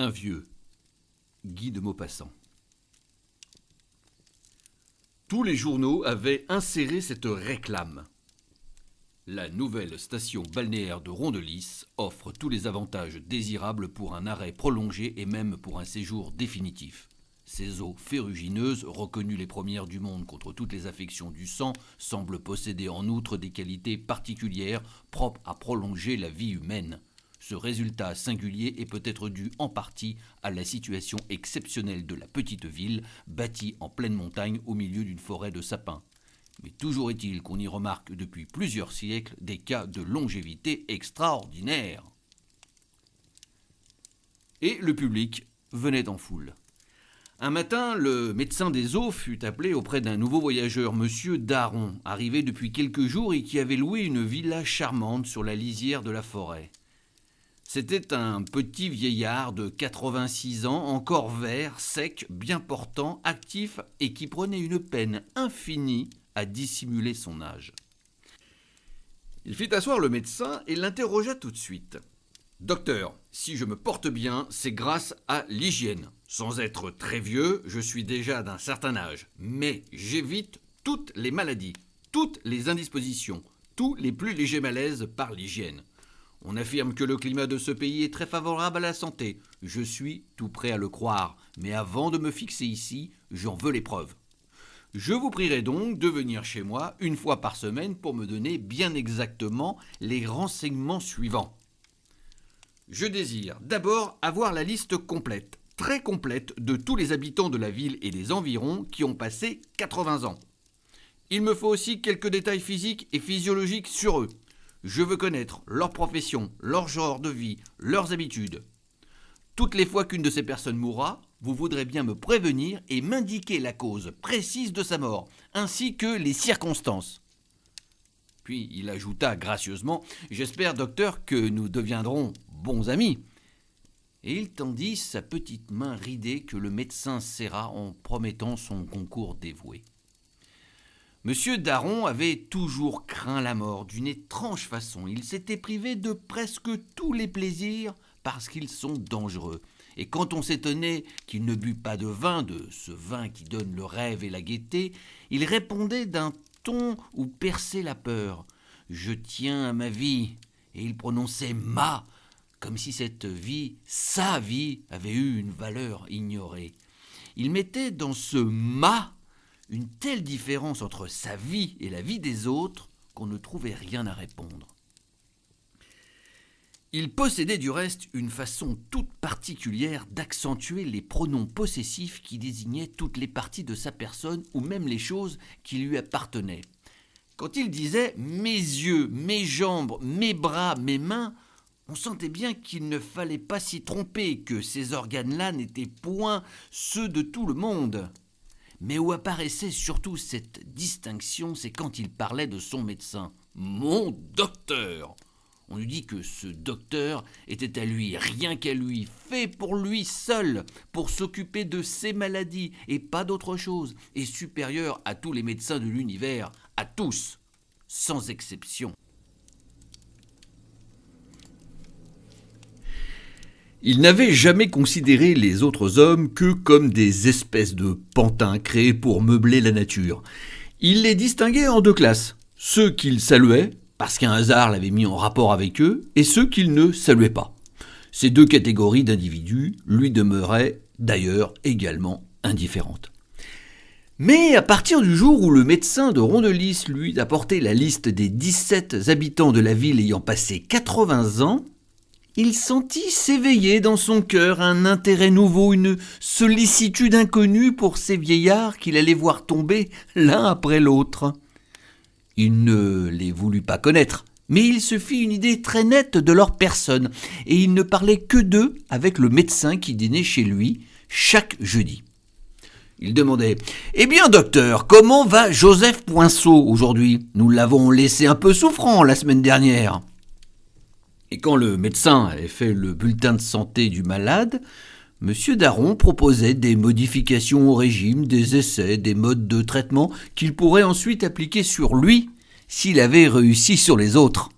Un vieux. Guy de Maupassant. Tous les journaux avaient inséré cette réclame. La nouvelle station balnéaire de Rondelis offre tous les avantages désirables pour un arrêt prolongé et même pour un séjour définitif. Ces eaux ferrugineuses, reconnues les premières du monde contre toutes les affections du sang, semblent posséder en outre des qualités particulières propres à prolonger la vie humaine. Ce résultat singulier est peut-être dû en partie à la situation exceptionnelle de la petite ville, bâtie en pleine montagne au milieu d'une forêt de sapins. Mais toujours est-il qu'on y remarque depuis plusieurs siècles des cas de longévité extraordinaire. Et le public venait en foule. Un matin, le médecin des eaux fut appelé auprès d'un nouveau voyageur, monsieur Daron, arrivé depuis quelques jours et qui avait loué une villa charmante sur la lisière de la forêt. C'était un petit vieillard de 86 ans, encore vert, sec, bien portant, actif et qui prenait une peine infinie à dissimuler son âge. Il fit asseoir le médecin et l'interrogea tout de suite. Docteur, si je me porte bien, c'est grâce à l'hygiène. Sans être très vieux, je suis déjà d'un certain âge, mais j'évite toutes les maladies, toutes les indispositions, tous les plus légers malaises par l'hygiène. On affirme que le climat de ce pays est très favorable à la santé. Je suis tout prêt à le croire, mais avant de me fixer ici, j'en veux les preuves. Je vous prierai donc de venir chez moi une fois par semaine pour me donner bien exactement les renseignements suivants. Je désire d'abord avoir la liste complète très complète de tous les habitants de la ville et des environs qui ont passé 80 ans. Il me faut aussi quelques détails physiques et physiologiques sur eux. Je veux connaître leur profession, leur genre de vie, leurs habitudes. Toutes les fois qu'une de ces personnes mourra, vous voudrez bien me prévenir et m'indiquer la cause précise de sa mort, ainsi que les circonstances. Puis il ajouta gracieusement J'espère, docteur, que nous deviendrons bons amis et il tendit sa petite main ridée que le médecin serra en promettant son concours dévoué. Monsieur Daron avait toujours craint la mort d'une étrange façon. Il s'était privé de presque tous les plaisirs parce qu'ils sont dangereux. Et quand on s'étonnait qu'il ne but pas de vin, de ce vin qui donne le rêve et la gaieté, il répondait d'un ton où perçait la peur. Je tiens à ma vie. Et il prononçait ma comme si cette vie, sa vie, avait eu une valeur ignorée. Il mettait dans ce ma une telle différence entre sa vie et la vie des autres qu'on ne trouvait rien à répondre. Il possédait du reste une façon toute particulière d'accentuer les pronoms possessifs qui désignaient toutes les parties de sa personne ou même les choses qui lui appartenaient. Quand il disait mes yeux, mes jambes, mes bras, mes mains, on sentait bien qu'il ne fallait pas s'y tromper, que ces organes-là n'étaient point ceux de tout le monde. Mais où apparaissait surtout cette distinction, c'est quand il parlait de son médecin. Mon docteur On lui dit que ce docteur était à lui, rien qu'à lui, fait pour lui seul, pour s'occuper de ses maladies, et pas d'autre chose, et supérieur à tous les médecins de l'univers, à tous, sans exception. Il n'avait jamais considéré les autres hommes que comme des espèces de pantins créés pour meubler la nature. Il les distinguait en deux classes, ceux qu'il saluait, parce qu'un hasard l'avait mis en rapport avec eux, et ceux qu'il ne saluait pas. Ces deux catégories d'individus lui demeuraient d'ailleurs également indifférentes. Mais à partir du jour où le médecin de Rondelis lui apportait la liste des 17 habitants de la ville ayant passé 80 ans, il sentit s'éveiller dans son cœur un intérêt nouveau, une sollicitude inconnue pour ces vieillards qu'il allait voir tomber l'un après l'autre. Il ne les voulut pas connaître, mais il se fit une idée très nette de leur personne, et il ne parlait que d'eux avec le médecin qui dînait chez lui chaque jeudi. Il demandait Eh bien, docteur, comment va Joseph Poinceau aujourd'hui? Nous l'avons laissé un peu souffrant la semaine dernière. Et quand le médecin avait fait le bulletin de santé du malade, M. Daron proposait des modifications au régime, des essais, des modes de traitement qu'il pourrait ensuite appliquer sur lui s'il avait réussi sur les autres.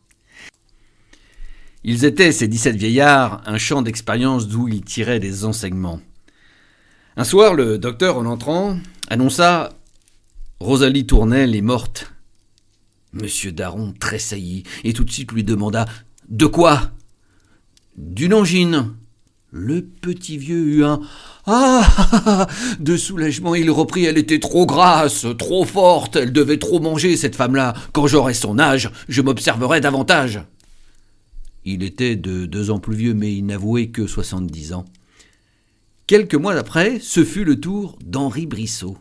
Ils étaient, ces dix-sept vieillards, un champ d'expérience d'où ils tiraient des enseignements. Un soir, le docteur, en entrant, annonça Rosalie Tournelle est morte. Monsieur Daron tressaillit et tout de suite lui demanda De quoi? D'une angine. Le petit vieux eut un Ah De soulagement, il reprit Elle était trop grasse, trop forte, elle devait trop manger, cette femme-là. Quand j'aurai son âge, je m'observerai davantage. Il était de deux ans plus vieux, mais il n'avouait que soixante-dix ans. Quelques mois après, ce fut le tour d'Henri Brissot.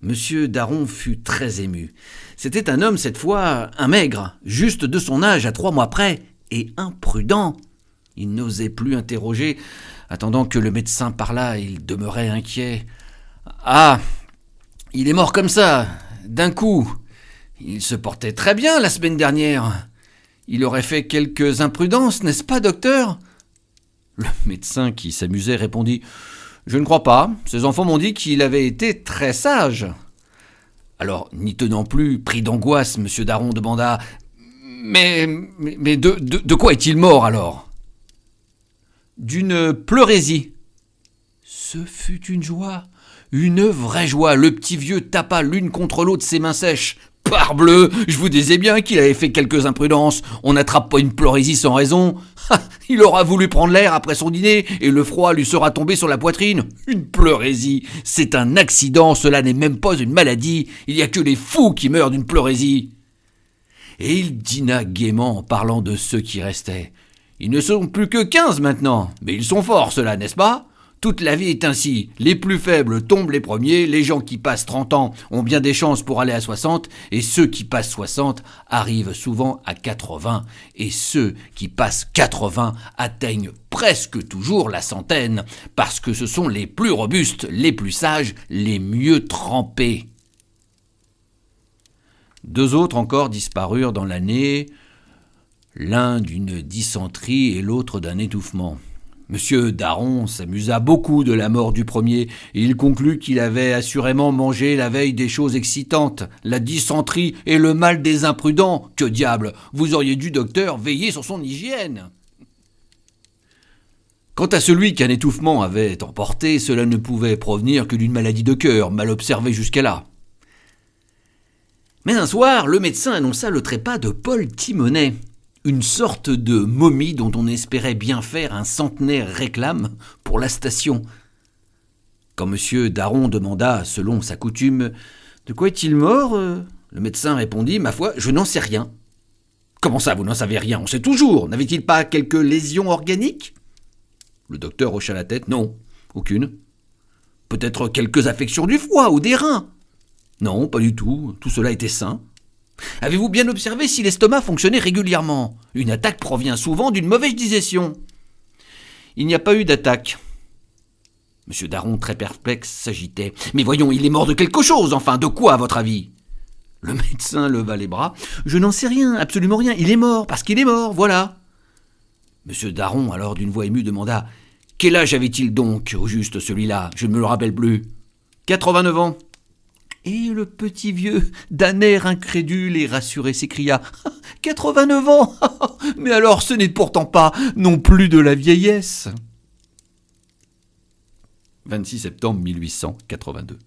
Monsieur Daron fut très ému. C'était un homme, cette fois, un maigre, juste de son âge, à trois mois près, et imprudent. Il n'osait plus interroger. Attendant que le médecin parlât, il demeurait inquiet. Ah Il est mort comme ça, d'un coup. Il se portait très bien la semaine dernière. Il aurait fait quelques imprudences, n'est-ce pas, docteur? Le médecin qui s'amusait répondit Je ne crois pas. Ses enfants m'ont dit qu'il avait été très sage. Alors, n'y tenant plus, pris d'angoisse, M. Daron demanda Mais, de, de quoi est-il mort alors? D'une pleurésie. Ce fut une joie, une vraie joie. Le petit vieux tapa l'une contre l'autre ses mains sèches. Parbleu, je vous disais bien qu'il avait fait quelques imprudences. On n'attrape pas une pleurésie sans raison. il aura voulu prendre l'air après son dîner et le froid lui sera tombé sur la poitrine. Une pleurésie, c'est un accident, cela n'est même pas une maladie. Il n'y a que les fous qui meurent d'une pleurésie. Et il dîna gaiement en parlant de ceux qui restaient. Ils ne sont plus que quinze maintenant, mais ils sont forts, ceux-là, n'est-ce pas? Toute la vie est ainsi. Les plus faibles tombent les premiers, les gens qui passent 30 ans ont bien des chances pour aller à 60, et ceux qui passent 60 arrivent souvent à 80, et ceux qui passent 80 atteignent presque toujours la centaine, parce que ce sont les plus robustes, les plus sages, les mieux trempés. Deux autres encore disparurent dans l'année, l'un d'une dysenterie et l'autre d'un étouffement. Monsieur Daron s'amusa beaucoup de la mort du premier, et il conclut qu'il avait assurément mangé la veille des choses excitantes, la dysenterie et le mal des imprudents. Que diable, vous auriez dû, docteur, veiller sur son hygiène. Quant à celui qu'un étouffement avait emporté, cela ne pouvait provenir que d'une maladie de cœur, mal observée jusqu'à là. Mais un soir, le médecin annonça le trépas de Paul Timonet, une sorte de momie dont on espérait bien faire un centenaire réclame pour la station. Quand M. Daron demanda, selon sa coutume, De quoi est-il mort le médecin répondit Ma foi, je n'en sais rien. Comment ça, vous n'en savez rien? On sait toujours. N'avait-il pas quelques lésions organiques? Le docteur hocha la tête. Non, aucune. Peut-être quelques affections du foie ou des reins Non, pas du tout. Tout cela était sain. Avez-vous bien observé si l'estomac fonctionnait régulièrement? Une attaque provient souvent d'une mauvaise digestion. Il n'y a pas eu d'attaque. Monsieur Daron, très perplexe, s'agitait. Mais voyons, il est mort de quelque chose, enfin, de quoi, à votre avis? Le médecin leva les bras. Je n'en sais rien, absolument rien. Il est mort, parce qu'il est mort, voilà. Monsieur Daron, alors d'une voix émue, demanda Quel âge avait-il donc, au juste celui-là? Je ne me le rappelle plus. Quatre-vingt-neuf ans. Et le petit vieux, d'un air incrédule et rassuré, s'écria Quatre-vingt-neuf ans! Mais alors ce n'est pourtant pas non plus de la vieillesse. 26 septembre 1882